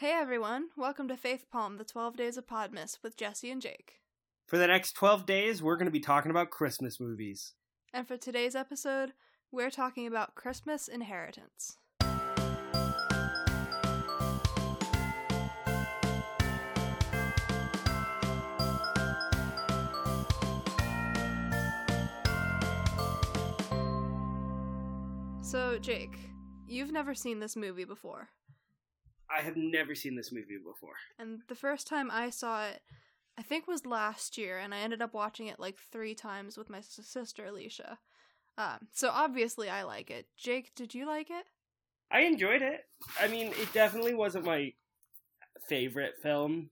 Hey everyone, welcome to Faith Palm, the 12 Days of Podmas with Jesse and Jake. For the next 12 days, we're going to be talking about Christmas movies. And for today's episode, we're talking about Christmas Inheritance. So, Jake, you've never seen this movie before. I have never seen this movie before. And the first time I saw it, I think was last year, and I ended up watching it like three times with my sister Alicia. Um, so obviously I like it. Jake, did you like it? I enjoyed it. I mean, it definitely wasn't my favorite film.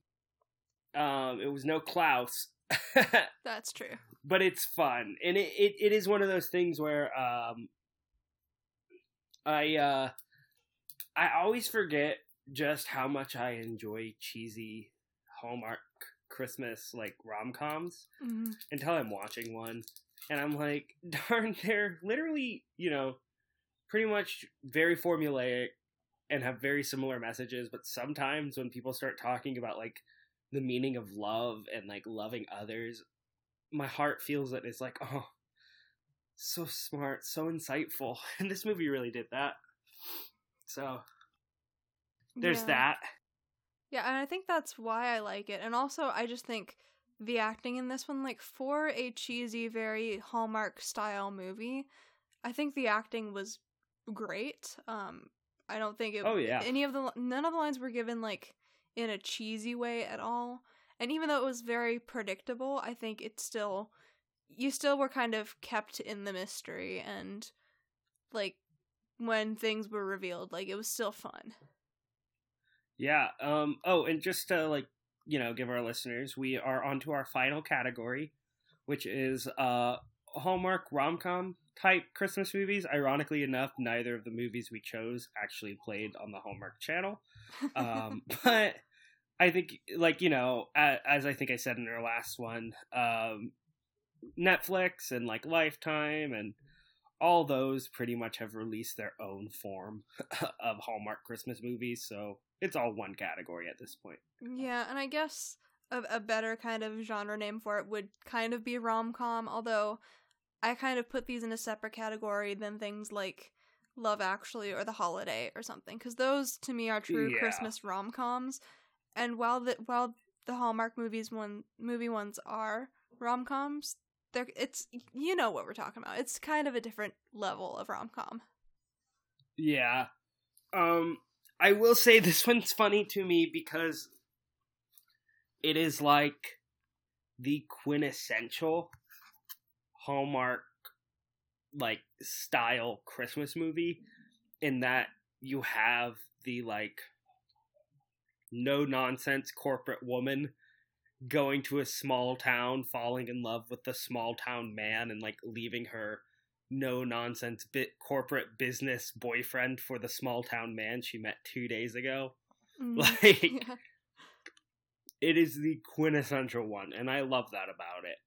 Um, it was no Klaus, That's true. but it's fun, and it, it, it is one of those things where um, I uh, I always forget just how much I enjoy cheesy Hallmark Christmas like rom coms hmm until I'm watching one, and I'm like, darn, they're literally you know pretty much very formulaic and have very similar messages, but sometimes when people start talking about like the meaning of love and like loving others, my heart feels that it's like, oh, so smart, so insightful. And this movie really did that. So there's yeah. that. Yeah, and I think that's why I like it. And also, I just think the acting in this one, like for a cheesy, very Hallmark style movie, I think the acting was great. Um, I don't think it. Oh, yeah. Any of the none of the lines were given like in a cheesy way at all. And even though it was very predictable, I think it still you still were kind of kept in the mystery and like when things were revealed, like it was still fun. Yeah. Um. Oh, and just to like you know give our listeners, we are on to our final category, which is uh Hallmark rom com type Christmas movies. Ironically enough, neither of the movies we chose actually played on the Hallmark Channel. Um, but I think, like you know, as, as I think I said in our last one, um, Netflix and like Lifetime and all those pretty much have released their own form of Hallmark Christmas movies, so it's all one category at this point. Yeah, and I guess a, a better kind of genre name for it would kind of be rom com, although I kind of put these in a separate category than things like Love Actually or The Holiday or something, because those to me are true Yeah. Christmas rom coms. And while the while the Hallmark movies one movie ones are rom coms, they're it's you know what we're talking about. It's kind of a different level of rom com. Yeah. Um I will say this one's funny to me because it is like the quintessential Hallmark like style Christmas movie in that you have the like no nonsense corporate woman going to a small town falling in love with the small town man and like leaving her no nonsense bit corporate business boyfriend for the small town man she met two days ago. Mhm. Like Yeah. it is the quintessential one, and I love that about it.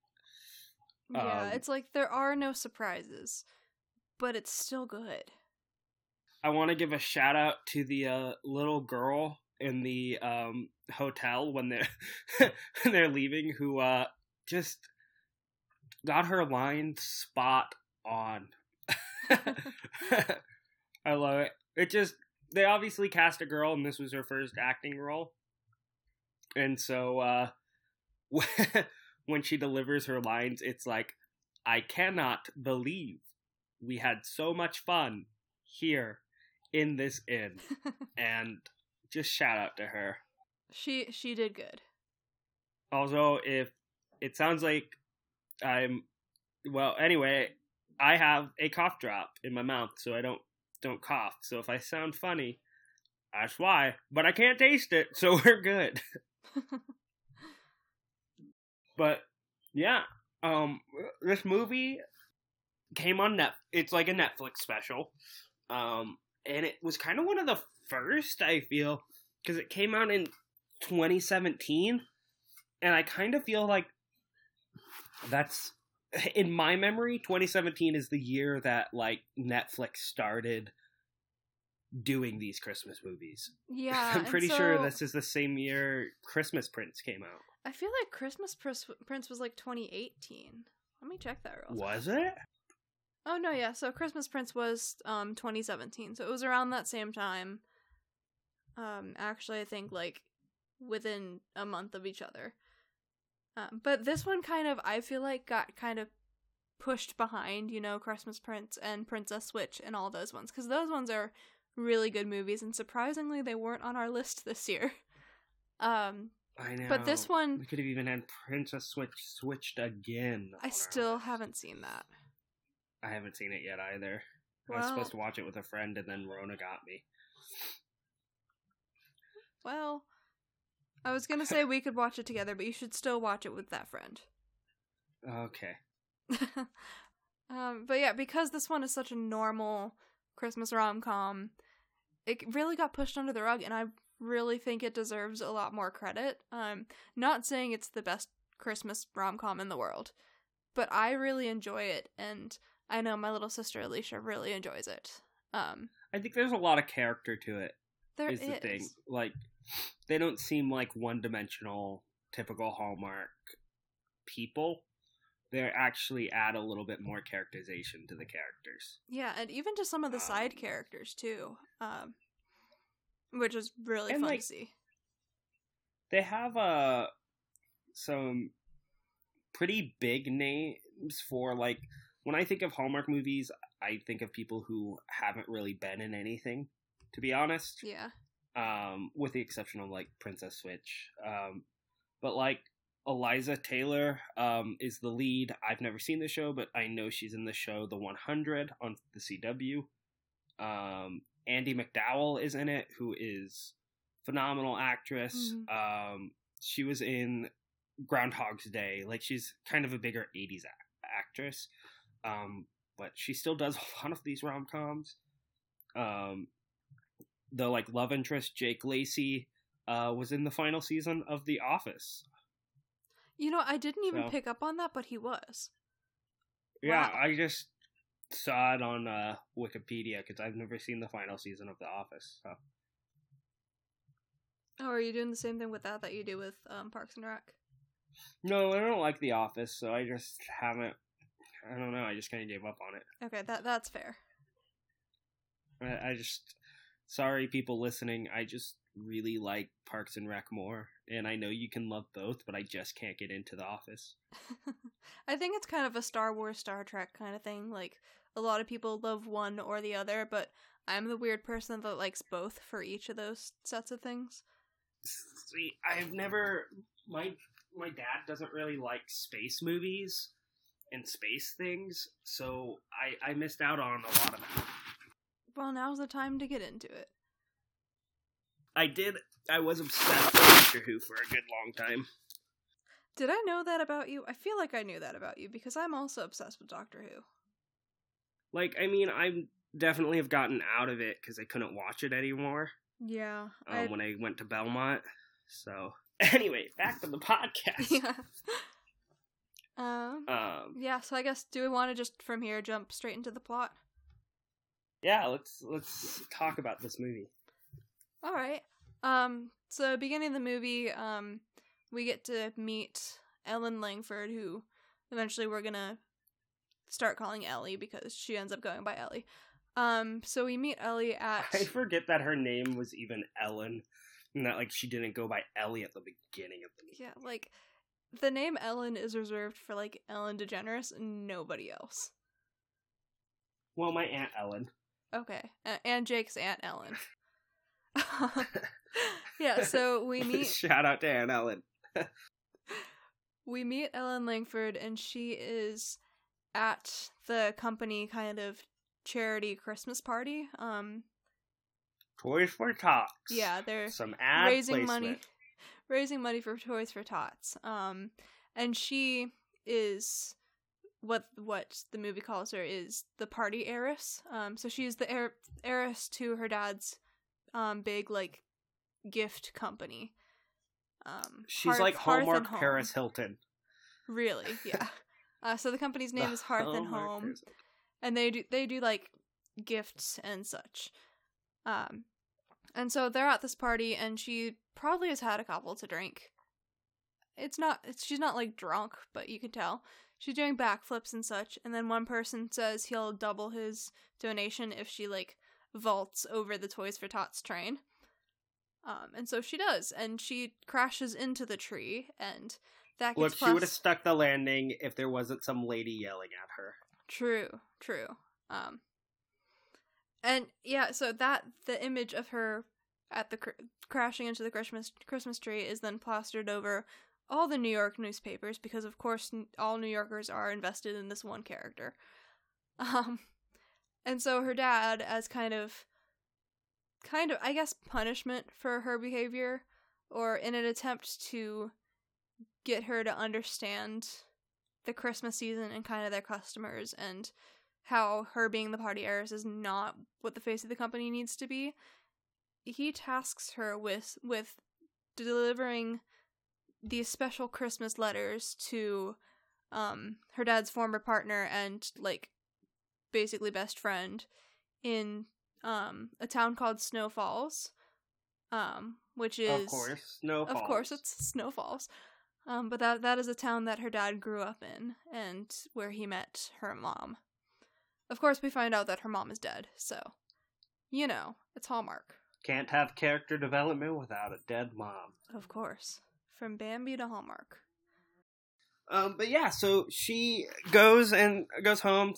Yeah, Um, it's like there are no surprises, but it's still good. I want to give a shout out to the uh, little girl in the um, hotel when they're when they're leaving, who uh, just got her line spot on. I love it. It just they obviously cast a girl, and this was her first acting role, and so uh, when she delivers her lines, it's like, "I cannot believe we had so much fun here in this inn," and just shout out to her. she she did good. Also, if it sounds like I'm well, anyway, I have a cough drop in my mouth, so I don't don't cough. So if I sound funny, that's why. But I can't taste it, so we're good. but yeah, um, this movie came on net. It's like a Netflix special, um, and it was kind of one of the first I feel because it came out in 2017 and I kind of feel like that's in my memory 2017 is the year that like Netflix started doing these Christmas movies. Yeah, I'm pretty sure this is the same year Christmas Prince came out. I feel like Christmas Prince, Prince was like 2018. Let me check that real fast. Was it? Oh no, yeah. So Christmas Prince was um 2017. So it was around that same time. Um actually I think like within a month of each other. Um, but this one kind of I feel like got kind of pushed behind, you know, Christmas Prince and Princess Switch and all those ones cuz those ones are really good movies and surprisingly they weren't on our list this year. Um I know. But this one- we could have even had Princess Switch switched again. I still haven't seen that. I haven't seen it yet either. I was supposed to watch it with a friend, and then Rona got me. Well, I was going to say we could watch it together, but you should still watch it with that friend. Okay. um, but yeah, because this one is such a normal Christmas rom com, it really got pushed under the rug, and I really think it deserves a lot more credit. Um, not saying it's the best Christmas rom com in the world, but I really enjoy it, and I know my little sister Alicia really enjoys it. Um, I think there's a lot of character to it. there is is. the thing. Like, they don't seem like one dimensional, typical Hallmark people. They actually add a little bit more characterization to the characters. Yeah, and even to some of the side Um, characters too, um, which is really fun like, to see. They have uh, some pretty big names for like when I think of Hallmark movies, I think of people who haven't really been in anything, to be honest. Yeah, um, with the exception of like Princess Switch. Um, but like Eliza Taylor um, is the lead. I've never seen the show, but I know she's in the show The 100 on the CW. Um, Andie MacDowell is in it, who is phenomenal actress. Mhm. Um, she was in Groundhog's Day. Like she's kind of a bigger 80s a- actress. Um, but she still does a lot of these rom coms. Um, the like love interest Jake Lacy uh, was in the final season of The Office. you know, I didn't even So- pick up on that, but he was. Yeah, Wow. I just saw it on uh, Wikipedia because I've never seen the final season of The Office. So Oh, are you doing the same thing with that that you do with um, Parks and Rec? no, I don't like The Office, so I just haven't. I don't know. I just kind of gave up on it. Okay, that that's fair. I, I just sorry people listening. I just really like Parks and Rec more, and I know you can love both, but I just can't get into The Office. I think it's kind of a Star Wars, Star Trek kind of thing. Like a lot of people love one or the other, but I'm the weird person that likes both for each of those sets of things. See, I've never my my dad doesn't really like space movies and space things, so I I missed out on a lot of that. Well, now's the time to get into it. I did. I was obsessed with Doctor Who for a good long time. Did I know that about you? I feel like I knew that about you because I'm also obsessed with Doctor Who. Like, I mean, I definitely have gotten out of it because I couldn't watch it anymore Yeah, um, when I went to Belmont. So, anyway, back to the podcast. yeah. um. Um, Yeah. So I guess do we want to just from here jump straight into the plot? Yeah, let's let's talk about this movie. All right. Um. So beginning of the movie, um, we get to meet Ellen Langford, who eventually we're gonna start calling Ellie because she ends up going by Ellie. Um. So we meet Ellie at. I forget that her name was even Ellen, and that like she didn't go by Ellie at the beginning of the movie. Yeah, like the name Ellen is reserved for like Ellen DeGeneres and nobody else. Well, my aunt Ellen. Okay, and Jake's aunt Ellen. yeah, so we meet Shout out to Aunt Ellen. we meet Ellen Langford, and she is at the company kind of charity Christmas party. Um, Toys for Tots. yeah, they're Some raising placement. money, raising money for Toys for Tots. Um, and she is what what the movie calls her is the party heiress. Um, so she's the heir- heiress to her dad's um big like gift company. Um, She's Hearth- like Hearth Hallmark Home. Paris Hilton. Really, yeah. uh, so the company's name is Hearth and Home, Paris and they do they do like gifts and such. Um, and so they're at this party, and she probably has had a couple to drink. It's not, it's, she's not like drunk, but you can tell. She's doing backflips and such, and then one person says he'll double his donation if she like vaults over the Toys for Tots train. Um, and so she does, and she crashes into the tree, and that gets Look, she would have stuck the landing if there wasn't some lady yelling at her. True, true. Um, and yeah, so that the image of her at the cr- crashing into the Christmas Christmas tree is then plastered over all the New York newspapers because, of course, all New Yorkers are invested in this one character. Um, and so her dad, as kind of, kind of, I guess, punishment for her behavior, or in an attempt to get her to understand the Christmas season and kind of their customers and how her being the party heiress is not what the face of the company needs to be. He tasks her with with delivering these special Christmas letters to um her dad's former partner and like basically best friend in um a town called Snow Falls. Um which is of course, no. of course it's Snow Falls. Um, but that that is a town that her dad grew up in and where he met her mom. Of course, we find out that her mom is dead, so you know it's Hallmark. can't have character development without a dead mom. Of course, from Bambi to Hallmark. Um, but yeah, so she goes and goes home,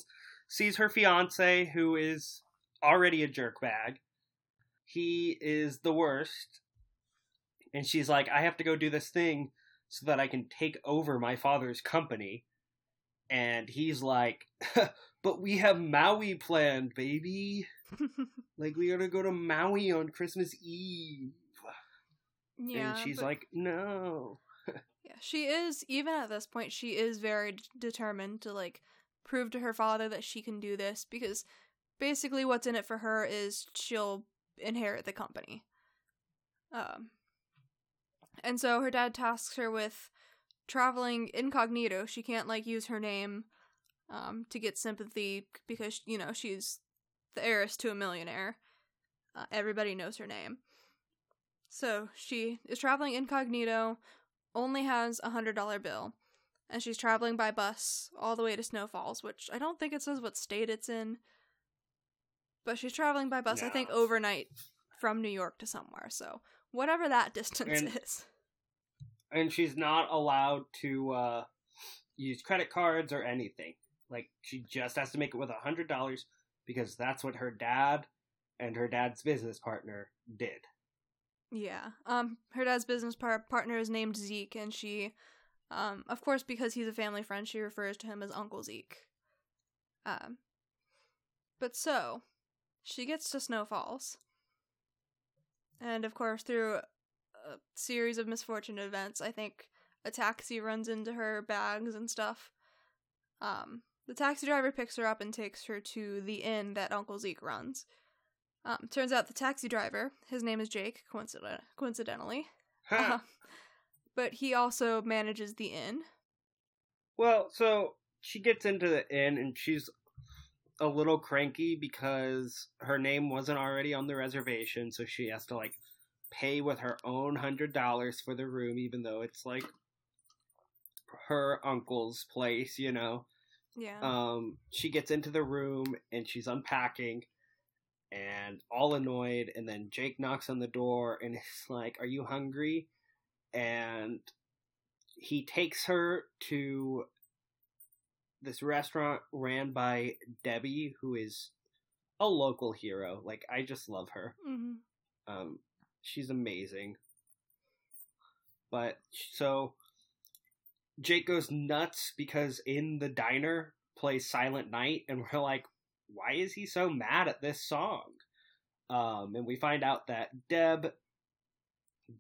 sees her fiance, who is already a jerkbag. He is the worst, and she's like, "I have to go do this thing so that I can take over my father's company." And he's like, "But we have Maui planned, baby. Like we gotta go to Maui on Christmas Eve." Yeah, and she's but- like, "No." yeah, she is even at this point. She is very d- determined to like prove to her father that she can do this because basically what's in it for her is she'll inherit the company. Um, and so her dad tasks her with traveling incognito. She can't like use her name um, to get sympathy because you know she's the heiress to a millionaire. Uh, everybody knows her name. So she is traveling incognito, only has a hundred dollar bill, and she's traveling by bus all the way to Snow Falls, which I don't think it says what state it's in. But she's traveling by bus, I think, overnight from New York to somewhere. So whatever that distance And- is. and she's not allowed to uh, use credit cards or anything. Like she just has to make it with a hundred dollars because that's what her dad and her dad's business partner did. Yeah. Um her dad's business par- partner is named Zeke and she um of course because he's a family friend she refers to him as Uncle Zeke. Um but so she gets to Snow Falls. And of course through a series of misfortunate events, I think a taxi runs into her bags and stuff. Um the taxi driver picks her up and takes her to the inn that Uncle Zeke runs. Um, turns out the taxi driver, his name is Jake, coincident- coincidentally, uh, but he also manages the inn. Well, so she gets into the inn and she's a little cranky because her name wasn't already on the reservation, so she has to like pay with her own hundred dollars for the room, even though it's like her uncle's place, you know. Yeah. Um, she gets into the room and she's unpacking and all annoyed. And then Jake knocks on the door and is like, Are you hungry? And he takes her to this restaurant ran by Debbie, who is a local hero. Like, I just love her. hmm Um, she's amazing. But so Jake goes nuts because in the diner plays Silent Night, and we're like, why is he so mad at this song? Um, and we find out that Deb,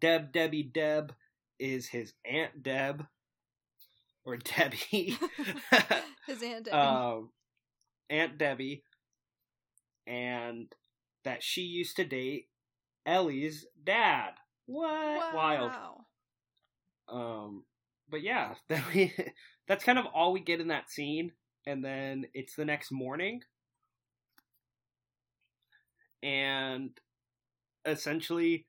Deb, Debbie, Deb is his aunt Deb, or Debbie. His aunt. Debbie. um, Aunt Debbie, and that she used to date Ellie's dad. What? Wild. Um, but yeah, that we, that's kind of all we get in that scene, and then it's the next morning, and essentially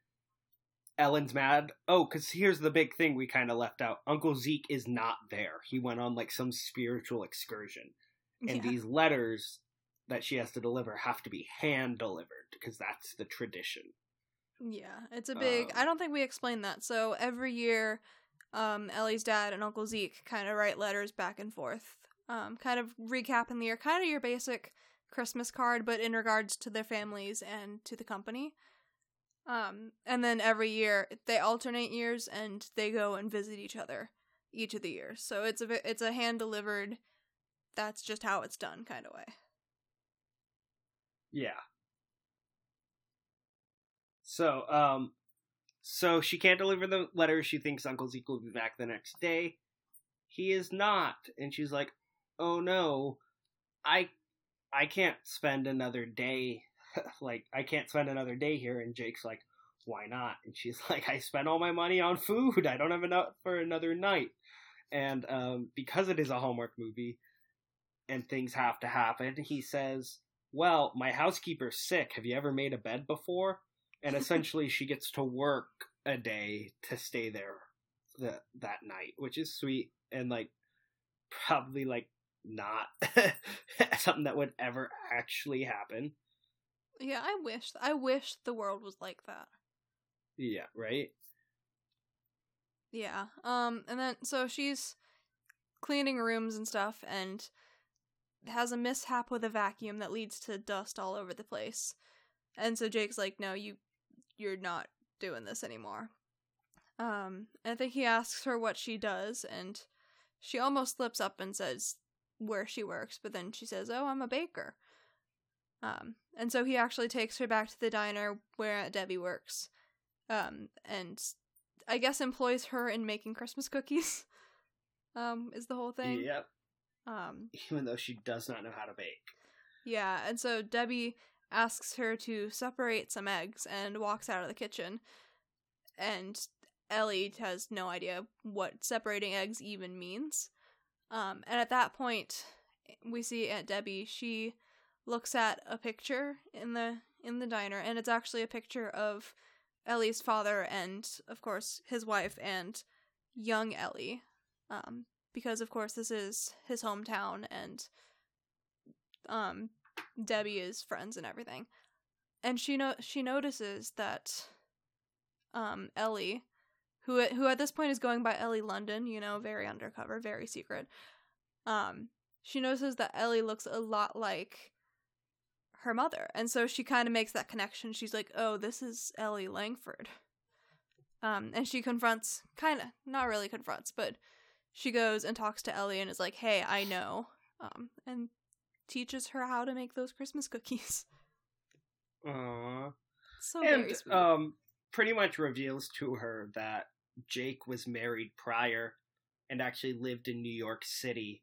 Ellen's mad. Oh, because here's the big thing we kind of left out. Uncle Zeke is not there. He went on like some spiritual excursion. And Yeah. these letters that she has to deliver have to be hand delivered because that's the tradition. Yeah, it's a big. Um, I don't think we explained that. So every year, um, Ellie's dad and Uncle Zeke kind of write letters back and forth, um, kind of recapping the year, kind of your basic Christmas card, but in regards to their families and to the company. Um, and then every year they alternate years and they go and visit each other each of the years. So it's a it's a hand delivered. That's just how it's done, kind of way. Yeah. So, um, so she can't deliver the letter. She thinks Uncle Zeke will be back the next day. He is not, and she's like, "Oh no, I, I can't spend another day. like, I can't spend another day here." And Jake's like, "Why not?" And she's like, "I spent all my money on food. I don't have enough for another night." And um, because it is a Hallmark movie, and things have to happen, he says, well, my housekeeper's sick. Have you ever made a bed before? And essentially, she gets to work a day to stay there the, that night, which is sweet and like probably like not something that would ever actually happen. Yeah, I wish I wish the world was like that. Yeah, right? Yeah. Um and then so she's cleaning rooms and stuff and has a mishap with a vacuum that leads to dust all over the place. And so Jake's like, "No, you you're not doing this anymore." Um and I think he asks her what she does and she almost slips up and says where she works, but then she says, "Oh, I'm a baker." Um and so he actually takes her back to the diner where Debbie works. Um and I guess employs her in making Christmas cookies. Um, is the whole thing. Yep. Um, Even though she does not know how to bake. yeah, and so Debbie asks her to separate some eggs and walks out of the kitchen. And Ellie has no idea what separating eggs even means. Um, and at that point, we see Aunt Debbie. She looks at a picture in the in the diner, and it's actually a picture of Ellie's father and, of course, his wife and young Ellie. Um, because of course this is his hometown, and um, Debbie is friends and everything. And she no- she notices that um Ellie, who who at this point is going by Ellie London, you know, very undercover, very secret. Um, she notices that Ellie looks a lot like her mother, and so she kind of makes that connection. She's like, "Oh, this is Ellie Langford." Um, and she confronts, kind of, not really confronts, but she goes and talks to Ellie and is like, "Hey, I know," um, and teaches her how to make those Christmas cookies. Aww. So very and sweet. um pretty much reveals to her that Jake was married prior and actually lived in New York City,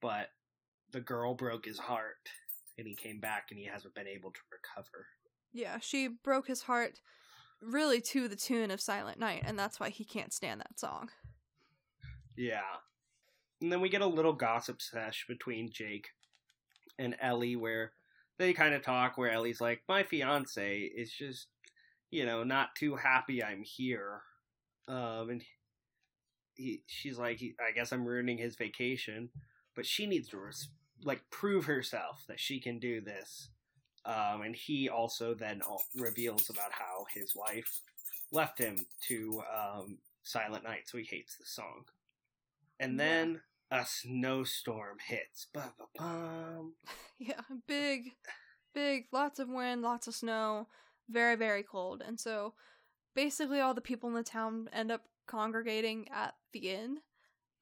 but the girl broke his heart and he came back and he hasn't been able to recover. yeah, she broke his heart really to the tune of Silent Night, and that's why he can't stand that song. Yeah. And then we get a little gossip sesh between Jake and Ellie where they kind of talk where Ellie's like, "My fiance is just, you know, not too happy I'm here." Um and he she's like, he, "I guess I'm ruining his vacation." But she needs to res- like prove herself that she can do this. Um and he also then reveals about how his wife left him to um Silent Night, so he hates the song. And Yeah. then a snowstorm hits. Ba-ba-bum. yeah, big, big, lots of wind, lots of snow, very, very cold. And so basically all the people in the town end up congregating at the inn.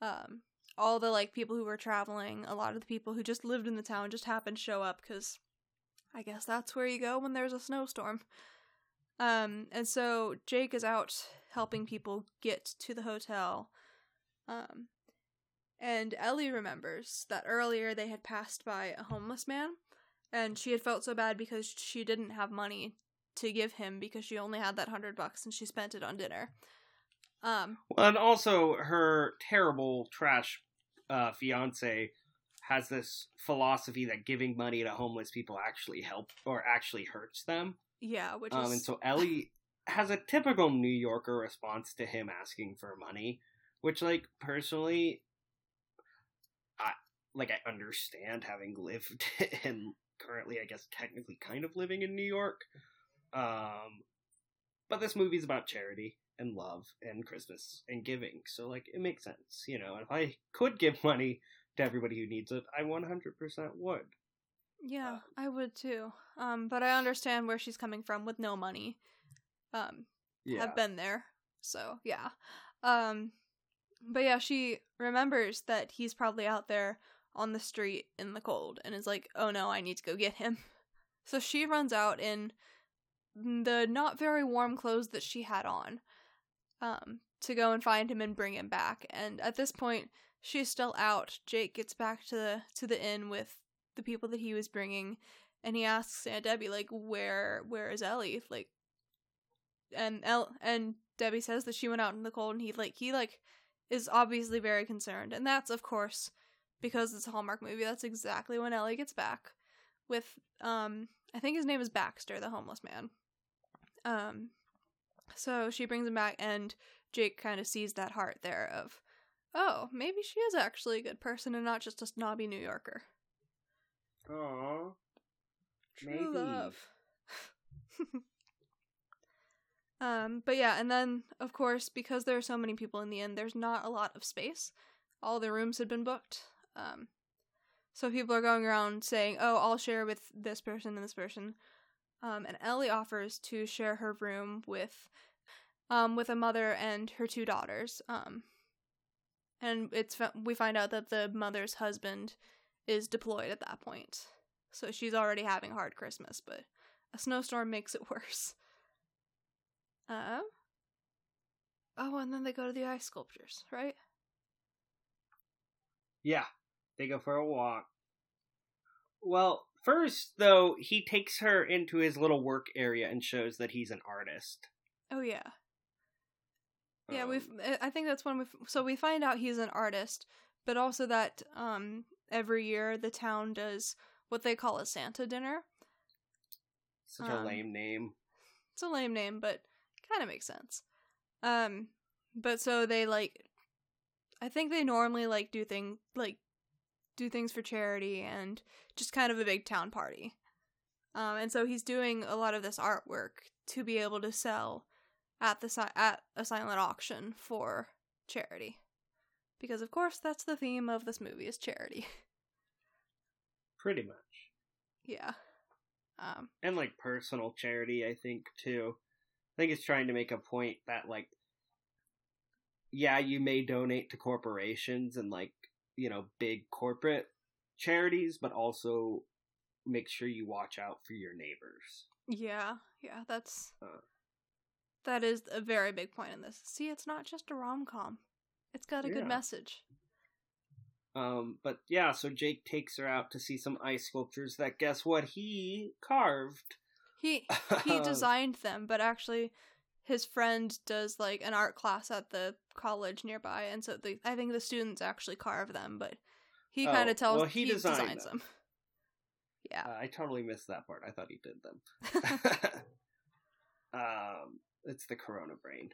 Um, all the like people who were traveling, a lot of the people who just lived in the town just happened to show up because I guess that's where you go when there's a snowstorm. Um, and so Jake is out helping people get to the hotel. Um, and Ellie remembers that earlier they had passed by a homeless man, and she had felt so bad because she didn't have money to give him because she only had that hundred bucks and she spent it on dinner. Um, Well, and also her terrible trash uh, fiance has this philosophy that giving money to homeless people actually help or actually hurts them. Yeah, which Um, is and so Ellie has a typical New Yorker response to him asking for money, which, like, personally, I like I understand having lived and currently, I guess, technically, kind of living in New York. Um, but this movie's about charity and love and Christmas and giving, so like it makes sense, you know. If I could give money to everybody who needs it, I 100% would. Yeah, I would too. Um, but I understand where she's coming from with no money. Um, Yeah. have been there. So yeah. Um but yeah, she remembers that he's probably out there on the street in the cold and is like, "Oh no, I need to go get him." So she runs out in the not very warm clothes that she had on um to go and find him and bring him back. And at this point, she's still out. Jake gets back to the to the inn with the people that he was bringing and he asks Aunt Debbie like, "Where where is Ellie?" Like and El and Debbie says that she went out in the cold and he like he like is obviously very concerned. And that's of course because it's a Hallmark movie. That's exactly when Ellie gets back with um I think his name is Baxter, the homeless man. Um so she brings him back and Jake kind of sees that heart there of oh, maybe she is actually a good person and not just a snobby New Yorker. Aww. True Maybe. love. um, but yeah, and then of course, because there are so many people in the inn, there's not a lot of space. All the rooms had been booked. Um, so people are going around saying, "Oh, I'll share with this person and this person." Um, and Ellie offers to share her room with, um, with a mother and her two daughters. Um, and it's we find out that the mother's husband is deployed at that point. So she's already having a hard Christmas, but a snowstorm makes it worse. Uh Oh, and then they go to the ice sculptures, right? Yeah, they go for a walk. Well, first, though, he takes her into his little work area and shows that he's an artist. Oh yeah. Yeah, Um, we've I think that's when we so we find out he's an artist, but also that um every year the town does what they call a Santa dinner. Such a um, lame name. It's a lame name, but kind of makes sense. Um, but so they like, I think they normally like do things like do things for charity and just kind of a big town party. Um, and so he's doing a lot of this artwork to be able to sell at the si- at a silent auction for charity, because of course that's the theme of this movie is charity. Pretty much. yeah. Um, And, like, personal charity, I think, too. I think it's trying to make a point that, like, yeah, you may donate to corporations and, like, you know, big corporate charities, but also make sure you watch out for your neighbors. Yeah, yeah, that's Uh. that is a very big point in this. See, it's not just a rom com; it's got a Yeah. good message. Um, but yeah, so Jake takes her out to see some ice sculptures that guess what he carved. He he designed them, but actually, his friend does like an art class at the college nearby, and so the I think the students actually carve them, but he Oh, kind of tells well, he he, designs them. them. Yeah, Uh, I totally missed that part. I thought he did them. um, it's the Corona brain.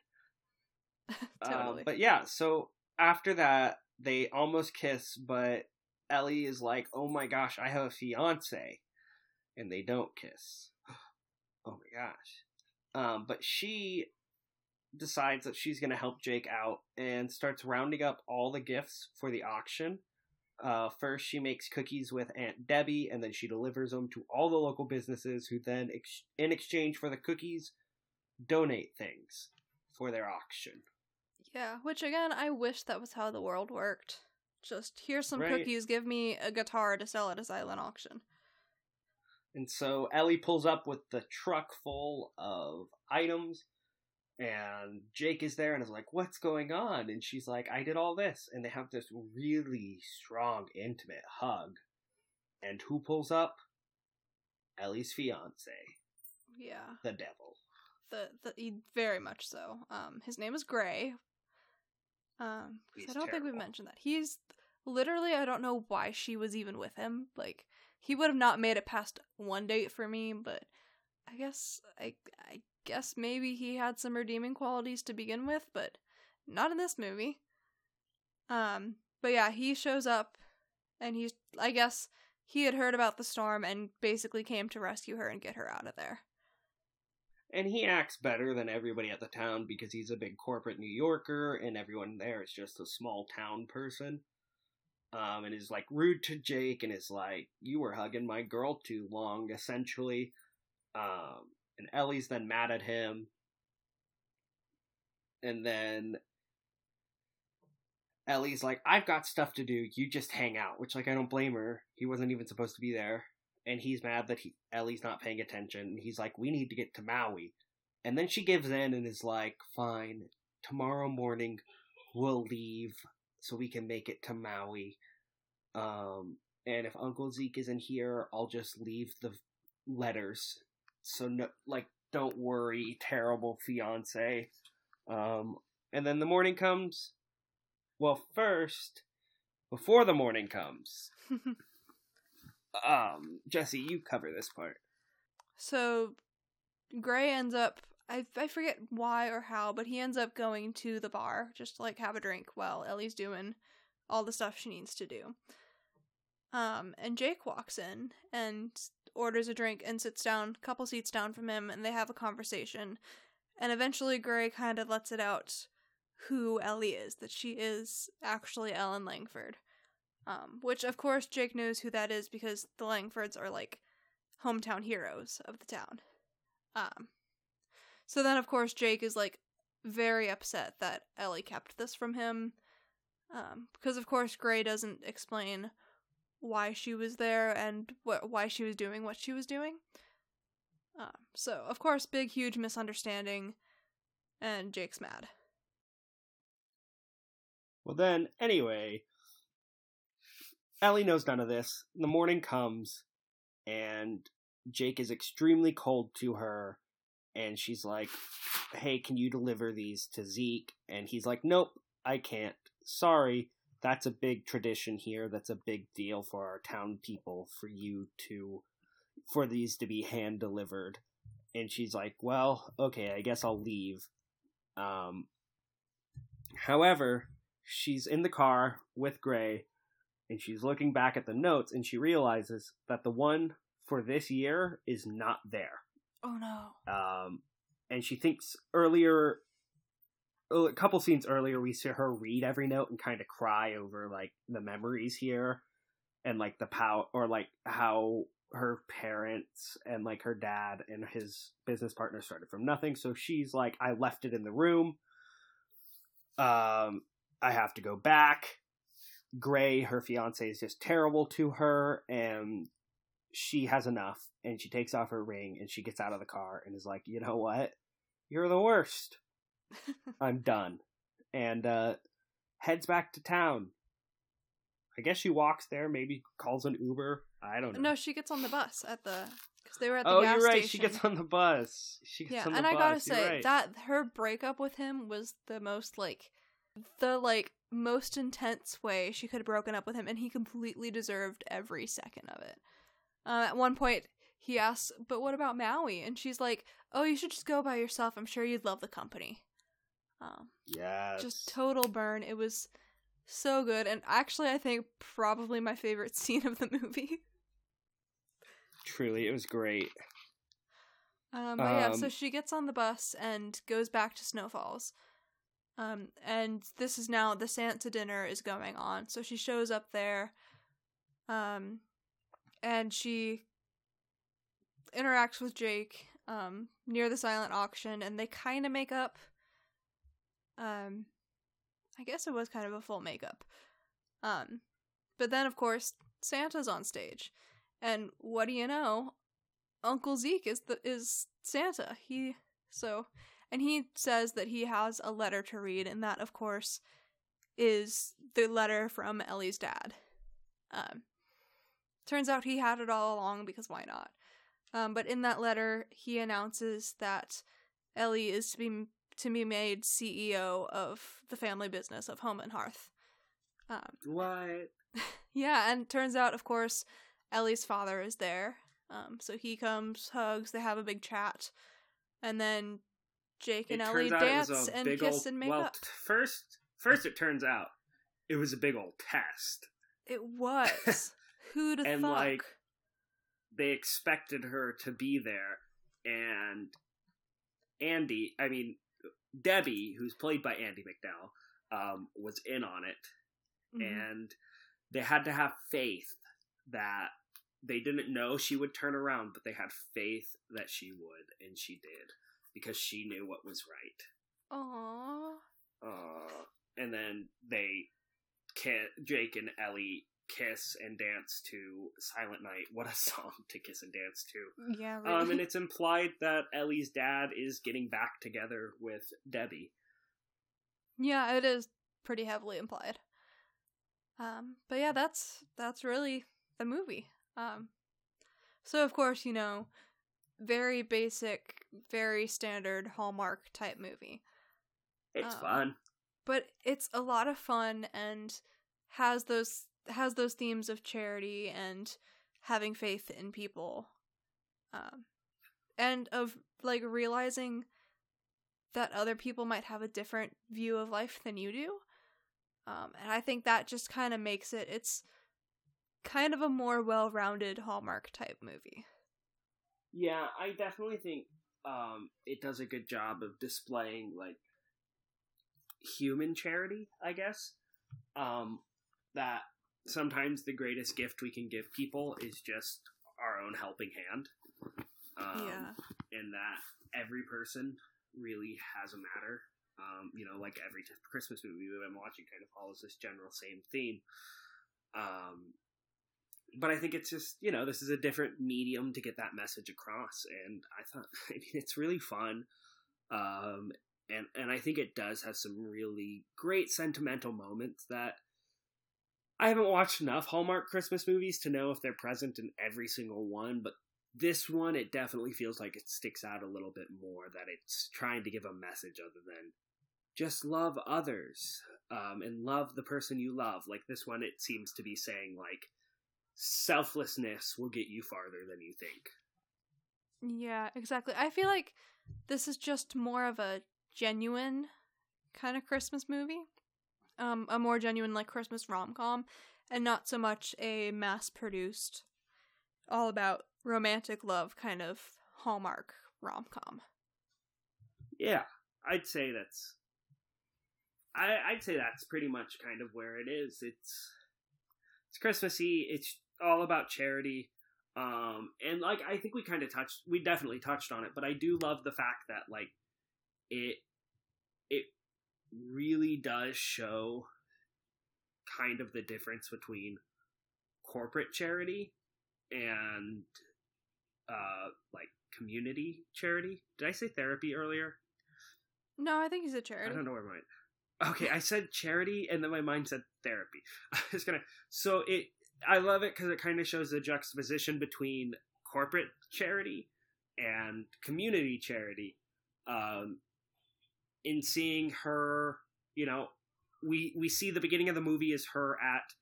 totally. Um, but yeah, so after that, they almost kiss, but Ellie is like, "Oh my gosh, I have a fiance," and they don't kiss. oh my gosh. Um, but she decides that she's going to help Jake out and starts rounding up all the gifts for the auction. Uh, first, she makes cookies with Aunt Debbie, and then she delivers them to all the local businesses, who then, ex- in exchange for the cookies, donate things for their auction. yeah, which again, I wish that was how the world worked. Just here's some Right. cookies, give me a guitar to sell at a silent auction. And so Ellie pulls up with the truck full of items, and Jake is there and is like, What's going on? And she's like, I did all this. And they have this really strong, intimate hug. And who pulls up? Ellie's fiance, Yeah. the devil. the the very much so. Um, his name is Gray. Um, I don't think we've mentioned that. He's literally I don't know why she was even with him. Like he would have not made it past one date for me, but I guess I I guess maybe he had some redeeming qualities to begin with, but not in this movie. Um, but yeah, he shows up and he's I guess he had heard about the storm and basically came to rescue her and get her out of there. And he acts better than everybody at the town because he's a big corporate New Yorker and everyone there is just a small town person. Um, and is like rude to Jake and is like, You were hugging my girl too long, essentially. Um, and Ellie's then mad at him. And then Ellie's like, I've got stuff to do. You just hang out, which, like, I don't blame her. He wasn't even supposed to be there. And he's mad that he, Ellie's not paying attention. And he's like, We need to get to Maui. And then she gives in and is like, Fine, tomorrow morning we'll leave so we can make it to Maui. Um, and if Uncle Zeke isn't here, I'll just leave the letters. So, no, like, don't worry, terrible fiance. Um, and then the morning comes well, first, before the morning comes, um, Jesse, you cover this part. So, Gray ends up. I, I forget why or how, but he ends up going to the bar just to like have a drink while Ellie's doing all the stuff she needs to do. Um, and Jake walks in and orders a drink and sits down, a couple seats down from him, and they have a conversation. And eventually, Gray kind of lets it out who Ellie is, that she is actually Ellen Langford. Um, which, of course, Jake knows who that is because the Langfords are like hometown heroes of the town. Um, so then, of course, Jake is like very upset that Ellie kept this from him. Um, because, of course, Gray doesn't explain why she was there and wh- why she was doing what she was doing. Um, so, of course, big, huge misunderstanding, and Jake's mad. Well, then, anyway, Ellie knows none of this. The morning comes, and Jake is extremely cold to her, and she's like, Hey, can you deliver these to Zeke? And he's like, Nope, I can't. Sorry. That's a big tradition here. That's a big deal for our town people for you to, for these to be hand delivered. And she's like, Well, okay, I guess I'll leave. Um, however, she's in the car with Gray and she's looking back at the notes and she realizes that the one for this year is not there. Oh no. Um, and she thinks earlier, a couple scenes earlier, we see her read every note and kind of cry over like the memories here and like the pow or like how her parents and like her dad and his business partner started from nothing. So she's like, I left it in the room. Um, I have to go back. Gray, her fiance, is just terrible to her, and she has enough. And she takes off her ring and she gets out of the car and is like, you know what? You're the worst. I'm done. And uh, heads back to town. I guess she walks there, maybe calls an Uber. I don't know. No, she gets on the bus at the because they were at the oh, gas you're right. station. She gets on the bus. She gets yeah, on the and I gotta You're say right. that her breakup with him was the most like the like most intense way she could have broken up with him, and he completely deserved every second of it. Uh, at one point, he asks, "But what about Maui?" And she's like, "Oh, you should just go by yourself. I'm sure you'd love the company." Um, yes. just total burn. It was so good, and actually, I think probably my favorite scene of the movie. Truly, it was great. Um, but yeah, so Um, she gets on the bus and goes back to Snow Falls. Um, and this is now the Santa dinner is going on. So she shows up there. Um, and she interacts with Jake um, near the silent auction, and they kind of make up. Um, I guess it was kind of a full makeup. Um, but then, of course, Santa's on stage, and what do you know? Uncle Zeke is the is Santa. He so and he says that he has a letter to read, and that of course is the letter from Ellie's dad. Um turns out he had it all along because why not? Um, but in that letter, he announces that Ellie is to be to be made CEO of the family business of Home and Hearth. Um, What? yeah, and turns out, of course, Ellie's father is there, Um, so he comes, hugs, they have a big chat, and then Jake and It Ellie turns out it dance and kiss old- and make well, up. first, first it turns out it was a big old test. It was. Who'd have And, thought? like, They expected her to be there, and Andie, I mean Debbie, who's played by Andie MacDowell, um, was in on it, Mhm. and they had to have faith that they didn't know she would turn around, but they had faith that she would, and she did because she knew what was right. Aww. Uh, and then they Jake and Ellie kiss and dance to Silent Night. What a song to kiss and dance to. Yeah, really. Um, and it's implied that Ellie's dad is getting back together with Debbie. yeah, it is pretty heavily implied. Um, but yeah, that's that's really the movie. Um, so of course, you know, very basic, very standard Hallmark type movie. It's Um, fun. but it's a lot of fun and has those has those themes of charity and having faith in people um and of like realizing that other people might have a different view of life than you do um and i think that just kind of makes it it's kind of a more well-rounded hallmark type movie Yeah, I definitely think um, it does a good job of displaying like human charity. I guess um, that sometimes the greatest gift we can give people is just our own helping hand. Um, yeah and that every person really has a matter. Um, you know, like every Christmas movie that I'm watching kind of follows this general same theme. Um, but I think it's just you know this is a different medium to get that message across, and I thought I mean it's really fun, um, and and I think it does have some really great sentimental moments that I haven't watched enough Hallmark Christmas movies to know if they're present in every single one, but this one it definitely feels like it sticks out a little bit more that it's trying to give a message other than just love others um, and love the person you love like this one it seems to be saying like selflessness will get you farther than you think Yeah, exactly. I feel like this is just more of a genuine kind of Christmas movie. Um, a more genuine like Christmas rom com, and not so much a mass produced, all about romantic love kind of Hallmark rom com. yeah i'd say that's I, i'd say that's pretty much kind of where it is it's it's christmassy it's all about charity um and like i think we kind of touched we definitely touched on it but i do love the fact that like it it really does show kind of the difference between corporate charity and uh like community charity did i say therapy earlier No, I think he's a charity. I don't know where my okay. I said charity, and then my mind said therapy. I was gonna. So it. I love it because it kind of shows the juxtaposition between corporate charity and community charity. Um, in seeing her, you know, we we see the beginning of the movie is her at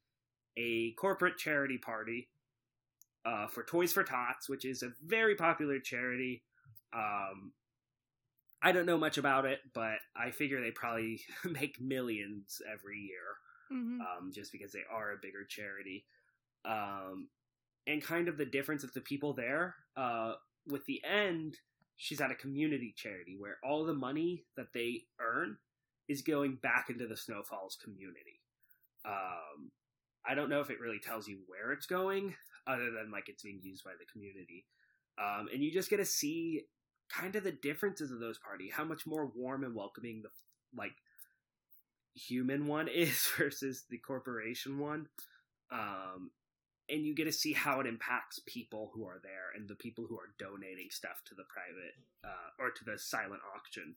a corporate charity party uh, for Toys for Tots, which is a very popular charity. Um, I don't know much about it, but I figure they probably make millions every year, hmm um, just because they are a bigger charity. Um, and kind of the difference of the people there. Uh, with the end, she's at a community charity where all the money that they earn is going back into the Snow Falls community. Um, I don't know if it really tells you where it's going, other than like it's being used by the community. Um, and you just get to see kind of the differences of those party, how much more warm and welcoming the like human one is versus the corporation one. Um, and you get to see how it impacts people who are there and the people who are donating stuff to the private uh, or to the silent auction.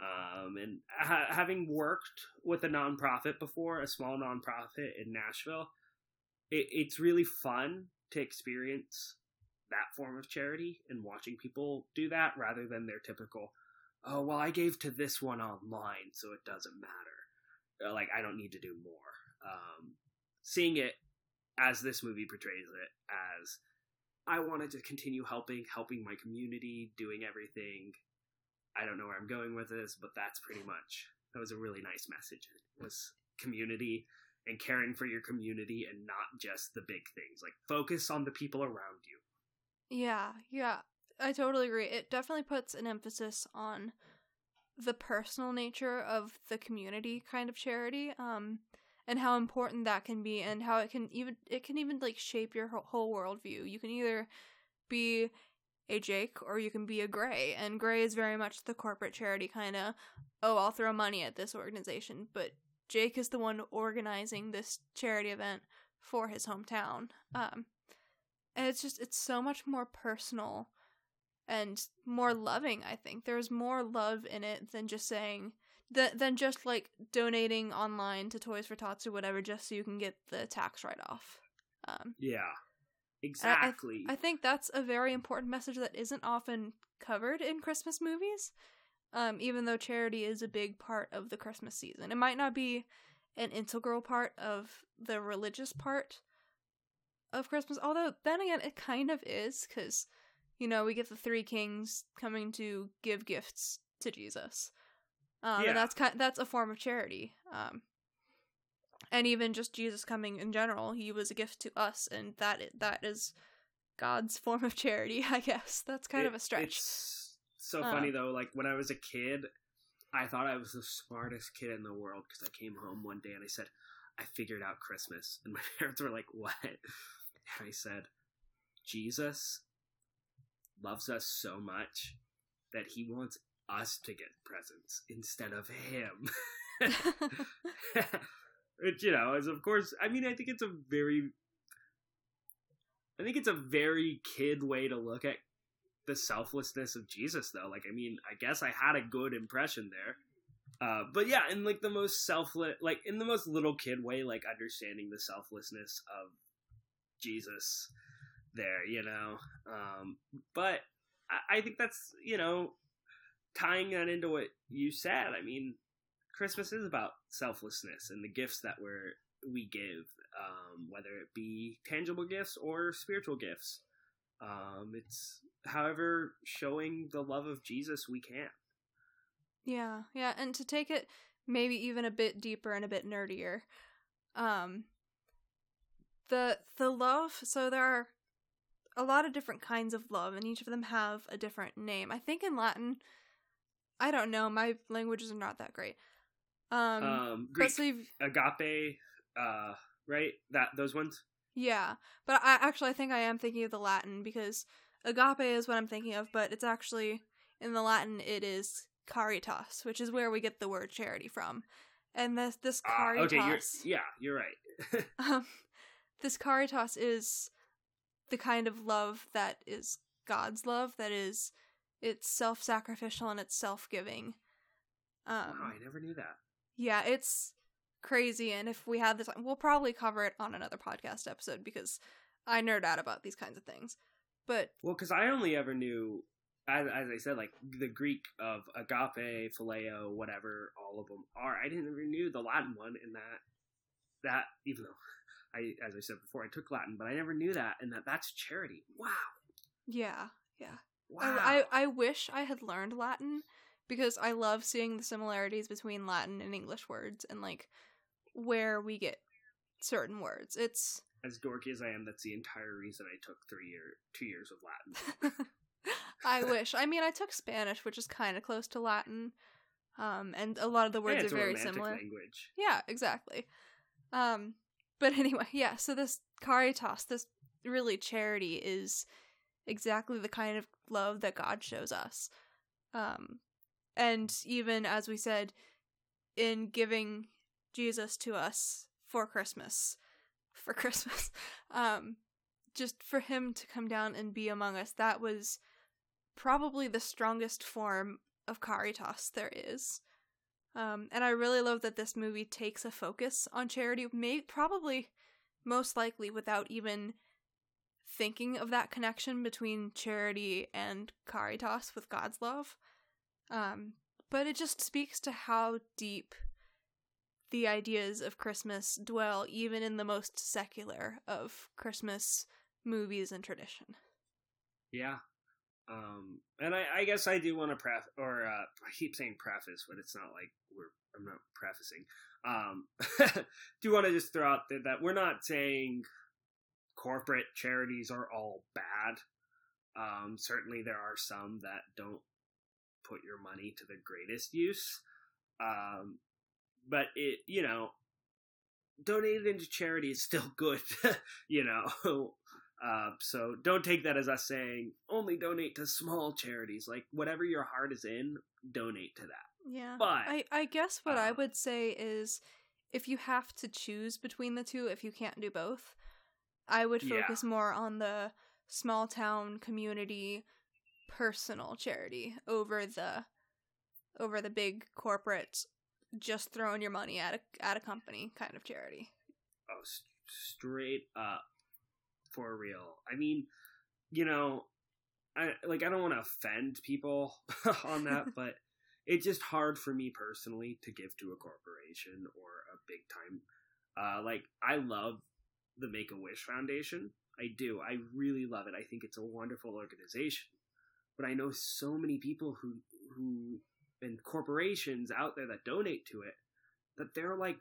Um, and ha- having worked with a nonprofit before, a small nonprofit in Nashville, it, it's really fun to experience that form of charity and watching people do that rather than their typical, oh, well, I gave to this one online, so it doesn't matter. Uh, Like, I don't need to do more. Um, seeing it as this movie portrays it as I wanted to continue helping, helping my community, doing everything. I don't know where I'm going with this, but that's pretty much that was a really nice message. It was community and caring for your community and not just the big things. Like focus on the people around you. Yeah, yeah. I totally agree. It definitely puts an emphasis on the personal nature of the community kind of charity. Um and how important that can be and how it can even it can even like shape your whole worldview. You can either be a Jake or you can be a Gray. And Gray is very much the corporate charity kind of, oh, I'll throw money at this organization. But Jake is the one organizing this charity event for his hometown. Um, and it's just, it's so much more personal and more loving, I think. There's more love in it than just saying, th- than just like donating online to Toys for Tots or whatever just so you can get the tax write off. Um, yeah. Exactly. I, I, think that's a very important message that isn't often covered in Christmas movies. Um, even though charity is a big part of the Christmas season, it might not be an integral part of the religious part of Christmas. Although then again, it kind of is because you know we get the three kings coming to give gifts to Jesus. Um, yeah. and that's kind that's a form of charity. Um, and even just Jesus coming in general, he was a gift to us, and that that is God's form of charity, I guess. That's kind it, of a stretch. It's so uh, funny though. Like when I was a kid, I thought I was the smartest kid in the world because I came home one day and I said, "I figured out Christmas," and my parents were like, "What?" And I said, "Jesus loves us so much that he wants us to get presents instead of him." Which, you know, is of course, I mean, I think it's a very, I think it's a very kid way to look at the selflessness of Jesus, though. Like, I mean, I guess I had a good impression there. Uh, but yeah, in like the most selfless, like in the most little kid way, like understanding the selflessness of Jesus there, you know. Um, but I, I think that's, you know, tying that into what you said. I mean, Christmas is about selflessness and the gifts that we're we give, um, whether it be tangible gifts or spiritual gifts. Um, it's however showing the love of Jesus we can. Yeah, yeah, and to take it maybe even a bit deeper and a bit nerdier, um, the the love. So there are a lot of different kinds of love, and each of them have a different name. I think in Latin, I don't know. My languages are not that great. Um, um Greek, agape, uh, right? That those ones. Yeah, but I actually I think I am thinking of the Latin because agape is what I'm thinking of, but it's actually in the Latin it is caritas, which is where we get the word charity from. And this this caritas. Uh, okay, you're, yeah, you're right. um, this caritas is the kind of love that is God's love, that is it's self-sacrificial and it's self-giving. Um, wow, I never knew that yeah, it's crazy. And if we had the time, we'll probably cover it on another podcast episode because I nerd out about these kinds of things. But well, because I only ever knew, as, as I said, like the Greek of agape, phileo, whatever, all of them are. I didn't ever knew the Latin one, and that that even though I, as I said before, I took Latin, but I never knew that, and that that's charity. Wow. Yeah, yeah. Wow. I, I, I wish I had learned Latin because I love seeing the similarities between Latin and English words and like where we get certain words. It's as dorky as I am, that's the entire reason I took three year two years of Latin. I wish. I mean, I took Spanish, which is kind of close to Latin, um, and a lot of the words yeah, are very similar. Language. Yeah, exactly. Um, but anyway, yeah. So this caritas, this really charity, is exactly the kind of love that God shows us. Um, and even as we said, in giving Jesus to us for Christmas, for Christmas, um, just for him to come down and be among us, that was probably the strongest form of caritas there is. Um, and I really love that this movie takes a focus on charity, may probably most likely without even thinking of that connection between charity and caritas with God's love. Um, but it just speaks to how deep the ideas of Christmas dwell even in the most secular of Christmas movies and tradition. Yeah. Um, and I, I guess I do want to pref or uh, I keep saying preface, but it's not like we're I'm not prefacing. Um, do want to just throw out there that we're not saying corporate charities are all bad. Um, certainly, there are some that don't put your money to the greatest use. Um, but it, you know, donated into charity is still good, you know. Uh, so don't take that as us saying only donate to small charities. Like whatever your heart is in, donate to that. Yeah. But I, I guess what I uh, would say is if you have to choose between the two, if you can't do both, I would Yeah. focus more on the small town community personal charity over the over the big corporate just throwing your money at a at a company kind of charity. oh, s- straight up for real. I mean, you know, I like I don't want to offend people on that, but it's just hard for me personally to give to a corporation or a big time. Uh, like I love the Make a Wish Foundation. I do. I really love it. I think it's a wonderful organization. But I know so many people who who and corporations out there that donate to it that they're like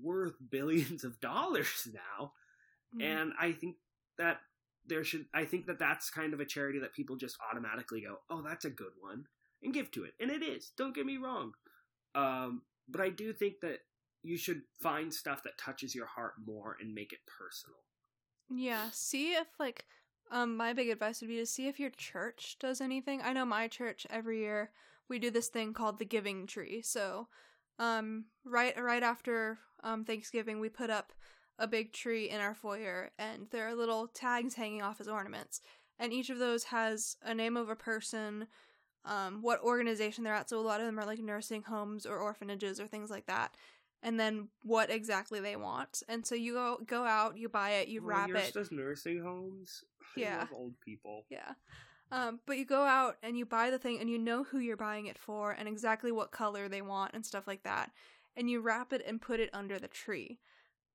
worth billions of dollars now Mm. and i think that there should i think that that's kind of a charity that people just automatically go oh that's a good one and give to it and it is don't get me wrong um, but i do think that you should find stuff that touches your heart more and make it personal Yeah, see if like um my big advice would be to see if your church does anything. I know my church every year we do this thing called the giving tree. So, um right right after um Thanksgiving we put up a big tree in our foyer and there are little tags hanging off as ornaments. And each of those has a name of a person, um what organization they're at. So a lot of them are like nursing homes or orphanages or things like that. And then what exactly they want. And so you go go out, you buy it, you Well, wrap yours it. does nursing homes I Yeah. old people Yeah. Um, but you go out and you buy the thing and you know who you're buying it for and exactly what color they want and stuff like that. And you wrap it and put it under the tree.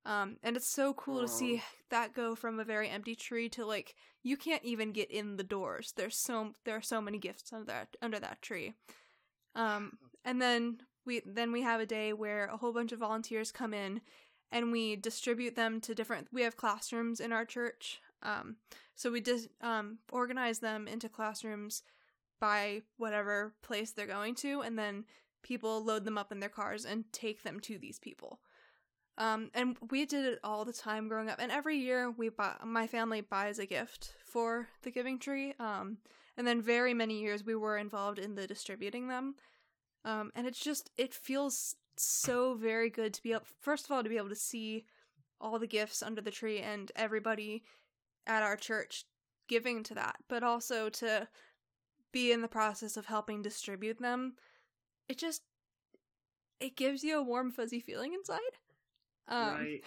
Um, and it's so cool to see that go from a very empty tree to like you can't even get in the doors. There's so there are so many gifts under that under that tree. Um, and then we then we have a day where a whole bunch of volunteers come in and we distribute them to different we have classrooms in our church um so we just um organize them into classrooms by whatever place they're going to and then people load them up in their cars and take them to these people. Um and we did it all the time growing up and every year we buy my family buys a gift for the giving tree um and then very many years we were involved in the distributing them um, and it's just it feels so very good to be up, first of all to be able to see all the gifts under the tree and everybody at our church giving to that but also to be in the process of helping distribute them. It just it gives you a warm fuzzy feeling inside. Um right.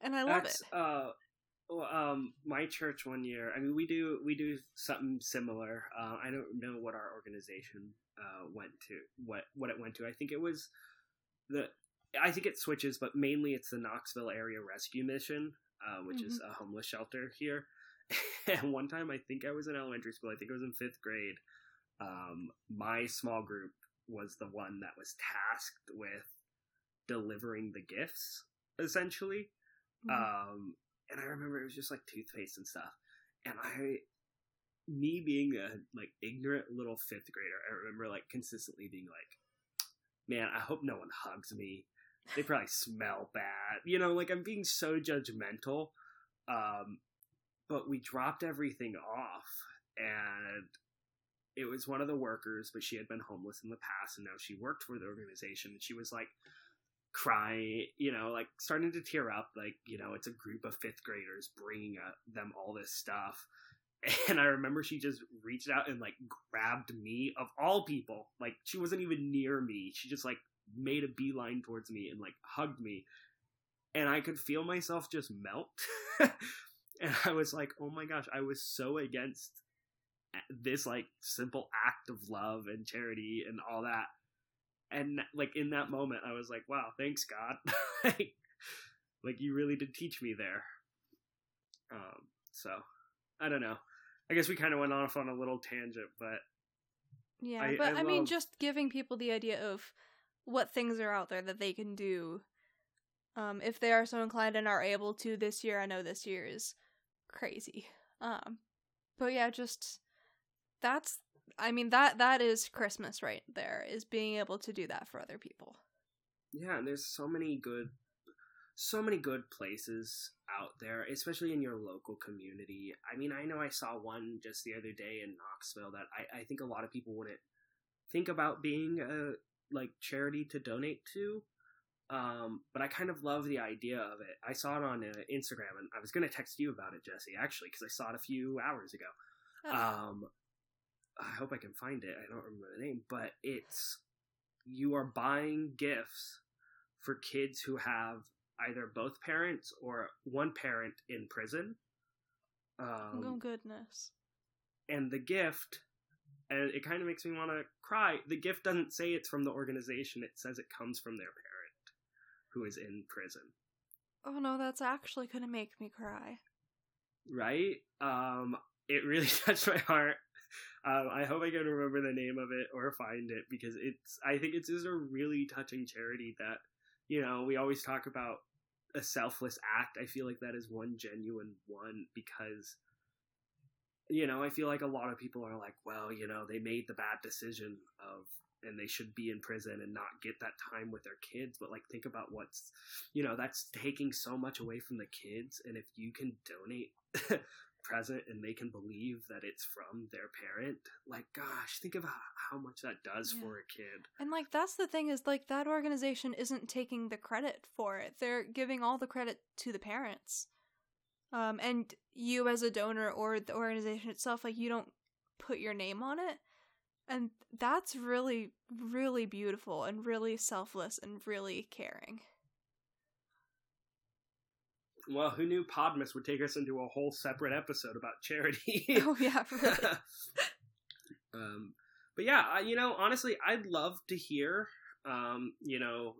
and i love That's, it. Uh, well, um, my church one year. I mean, we do we do something similar. Uh, I don't know what our organization uh, went to, what what it went to. I think it was the. I think it switches, but mainly it's the Knoxville Area Rescue Mission, uh, which is a homeless shelter here. and one time, I think I was in elementary school. I think I was in fifth grade. Um, my small group was the one that was tasked with delivering the gifts, essentially. Mhm. Um, and I remember it was just like toothpaste and stuff. And I, me being a like ignorant little fifth grader, I remember like consistently being like, "Man, I hope no one hugs me. They probably smell bad." You know, like I'm being so judgmental. Um, but we dropped everything off, and it was one of the workers, but she had been homeless in the past, and now she worked for the organization. And she was like crying, you know, like starting to tear up. Like, you know, it's a group of fifth graders bringing uh, them all this stuff. And I remember she just reached out and like grabbed me, of all people. Like, she wasn't even near me. She just like made a beeline towards me and like hugged me. And I could feel myself just melt. and I was like, oh my gosh, I was so against this like simple act of love and charity and all that and like in that moment i was like wow thanks god like, like you really did teach me there um so i don't know I guess we kind of went off on a little tangent, but Yeah, I- but I I, mean, just giving people the idea of what things are out there that they can do. Um, if they are so inclined and are able to this year, I know this year is crazy. Um, but yeah, just that's. I mean that that is Christmas right there. Is being able to do that for other people. yeah, and there's so many good, so many good places out there, especially in your local community. I mean, I know I saw one just the other day in Knoxville that I, I think a lot of people wouldn't think about being a like charity to donate to. Um, but I kind of love the idea of it. I saw it on uh, Instagram, and I was going to text you about it, Jesse, actually, because I saw it a few hours ago. Oh, Um, I hope I can find it. I don't remember the name, but it's you are buying gifts for kids who have either both parents or one parent in prison. Um, oh goodness. and the gift, and it kind of makes me want to cry. The gift doesn't say it's from the organization; it says it comes from their parent who is in prison. Oh no, that's actually gonna make me cry. right? Um, it really touched my heart. Um, I hope I can remember the name of it or find it because it's. I think it's just a really touching charity that you know we always talk about a selfless act. I feel like that is one genuine one because you know I feel like a lot of people are like, well, you know, they made the bad decision of and they should be in prison and not get that time with their kids but like think about what's you know that's taking so much away from the kids and if you can donate present and they can believe that it's from their parent like gosh think about how much that does Yeah. for a kid And like that's the thing is like that organization isn't taking the credit for it. They're giving all the credit to the parents. Um and you as a donor or the organization itself like you don't put your name on it. And that's really really beautiful and really selfless and really caring. Well who knew podmas would take us into a whole separate episode about charity oh yeah, really. um, but yeah, you know, honestly, I'd love to hear. Um, you know,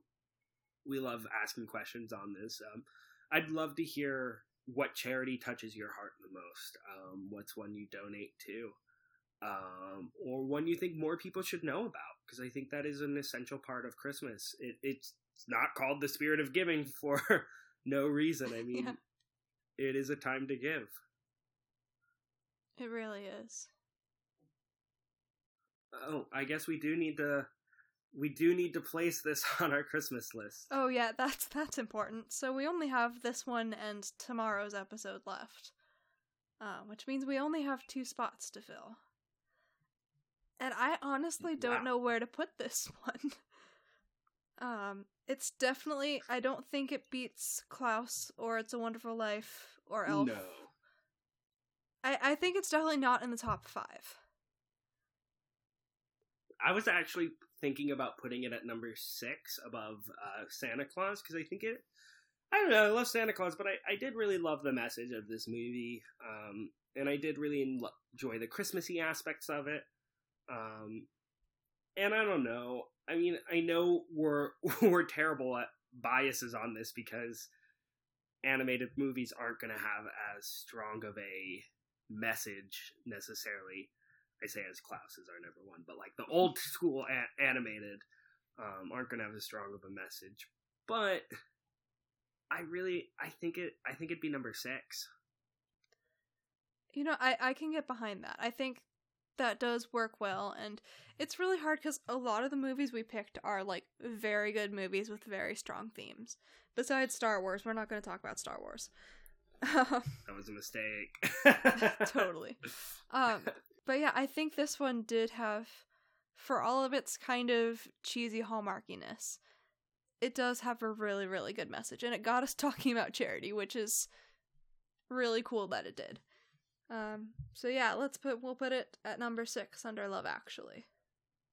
we love asking questions on this. Um, I'd love to hear what charity touches your heart the most. Um, what's one you donate to, um, or one you think more people should know about? Because I think that is an essential part of Christmas. It, it's not called the spirit of giving for no reason. I mean, Yeah. it is a time to give. It really is. Oh, I guess we do need to we do need to place this on our Christmas list. Oh yeah, that's that's important. So we only have this one and tomorrow's episode left, uh, which means we only have two spots to fill. And I honestly don't Wow. know where to put this one. Um, it's definitely I don't think it beats Klaus or It's a Wonderful Life or Elf. No. I I think it's definitely not in the top five. I was actually thinking about putting it at number six above uh, Santa Claus because I think it. I don't know. I love Santa Claus, but I, I did really love the message of this movie, um, and I did really enjoy the Christmassy aspects of it. Um, and I don't know. I mean, I know we're we're terrible at biases on this because animated movies aren't going to have as strong of a message necessarily. I say as Klaus is our number one, but like the old school a- animated um, aren't going to have as strong of a message. But I really, I think it, I think it'd be number six. You know, I I can get behind that. I think that does work well and it's really hard cuz a lot of the movies we picked are like very good movies with very strong themes. Besides Star Wars, we're not going to talk about Star Wars. That was a mistake. totally. Um but yeah, I think this one did have for all of its kind of cheesy hallmarkiness. It does have a really really good message and it got us talking about charity, which is really cool that it did. Um so yeah, let's put we'll put it at number 6 under Love Actually.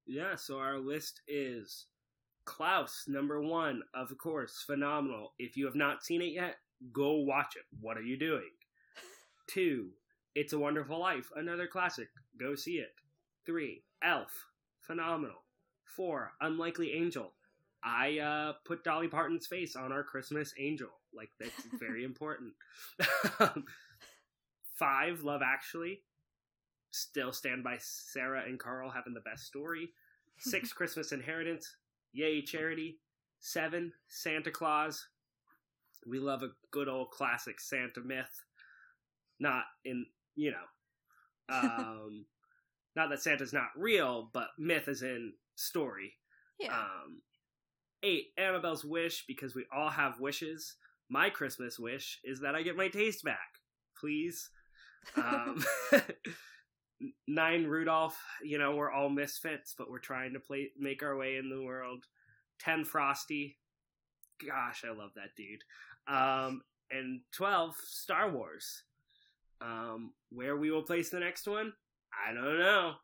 Yeah, so our list is Klaus, number one, of course, phenomenal. If you have not seen it yet, go watch it. What are you doing? Two, It's a Wonderful Life, another classic. Go see it. Three, Elf, phenomenal. Four, Unlikely Angel. I uh, put Dolly Parton's face on our Christmas angel. Like, that's very important. Five, Love Actually. still stand by Sarah and Carl having the best story. Six, Christmas Inheritance. Yay, charity. Seven, Santa Claus. We love a good old classic Santa myth. Not in, you know, um, not that Santa's not real, but myth is in story. Yeah. Um, eight, Annabelle's wish, because we all have wishes. My Christmas wish is that I get my taste back, please. Um, nine, Rudolph. You know, we're all misfits, but we're trying to play, make our way in the world. Ten, Frosty. Gosh, I love that dude. Um, and twelve, Star Wars. Um, where we will place the next one, I don't know.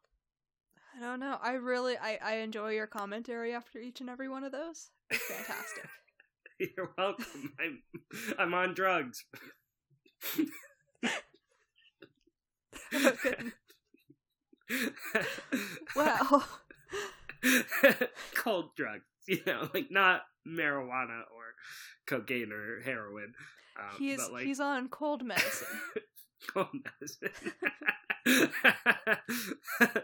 I don't know. I really I, I enjoy your commentary after each and every one of those. It's fantastic. You're welcome. I'm I'm on drugs. wow. Cold drugs, you know, like not marijuana or cocaine or heroin. Um, he's like he's on cold medicine. cold medicine.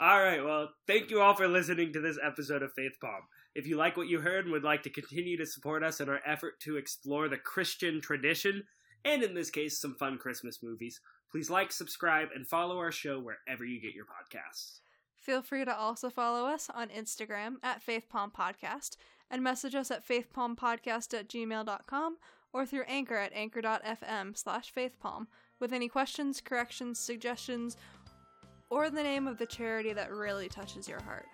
all right, well, thank you all for listening to this episode of Faith Palm. If you like what you heard and would like to continue to support us in our effort to explore the Christian tradition, and in this case, some fun Christmas movies, please like, subscribe, and follow our show wherever you get your podcasts. Feel free to also follow us on Instagram at Faith Palm Podcast and message us at faithpalmpodcast at gmail.com or through Anchor at anchor.fm slash faithpalm with any questions, corrections, suggestions, or the name of the charity that really touches your heart.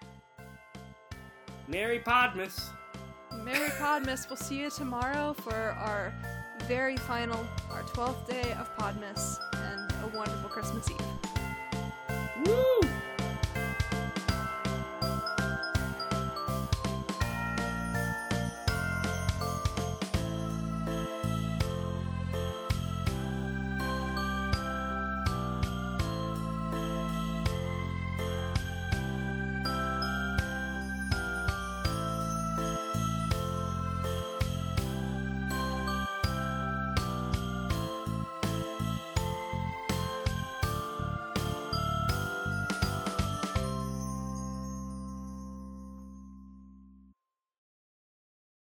Merry Podmas! Merry Podmas. We'll see you tomorrow for our very final, our 12th day of Podmas and a wonderful Christmas Eve. Woo!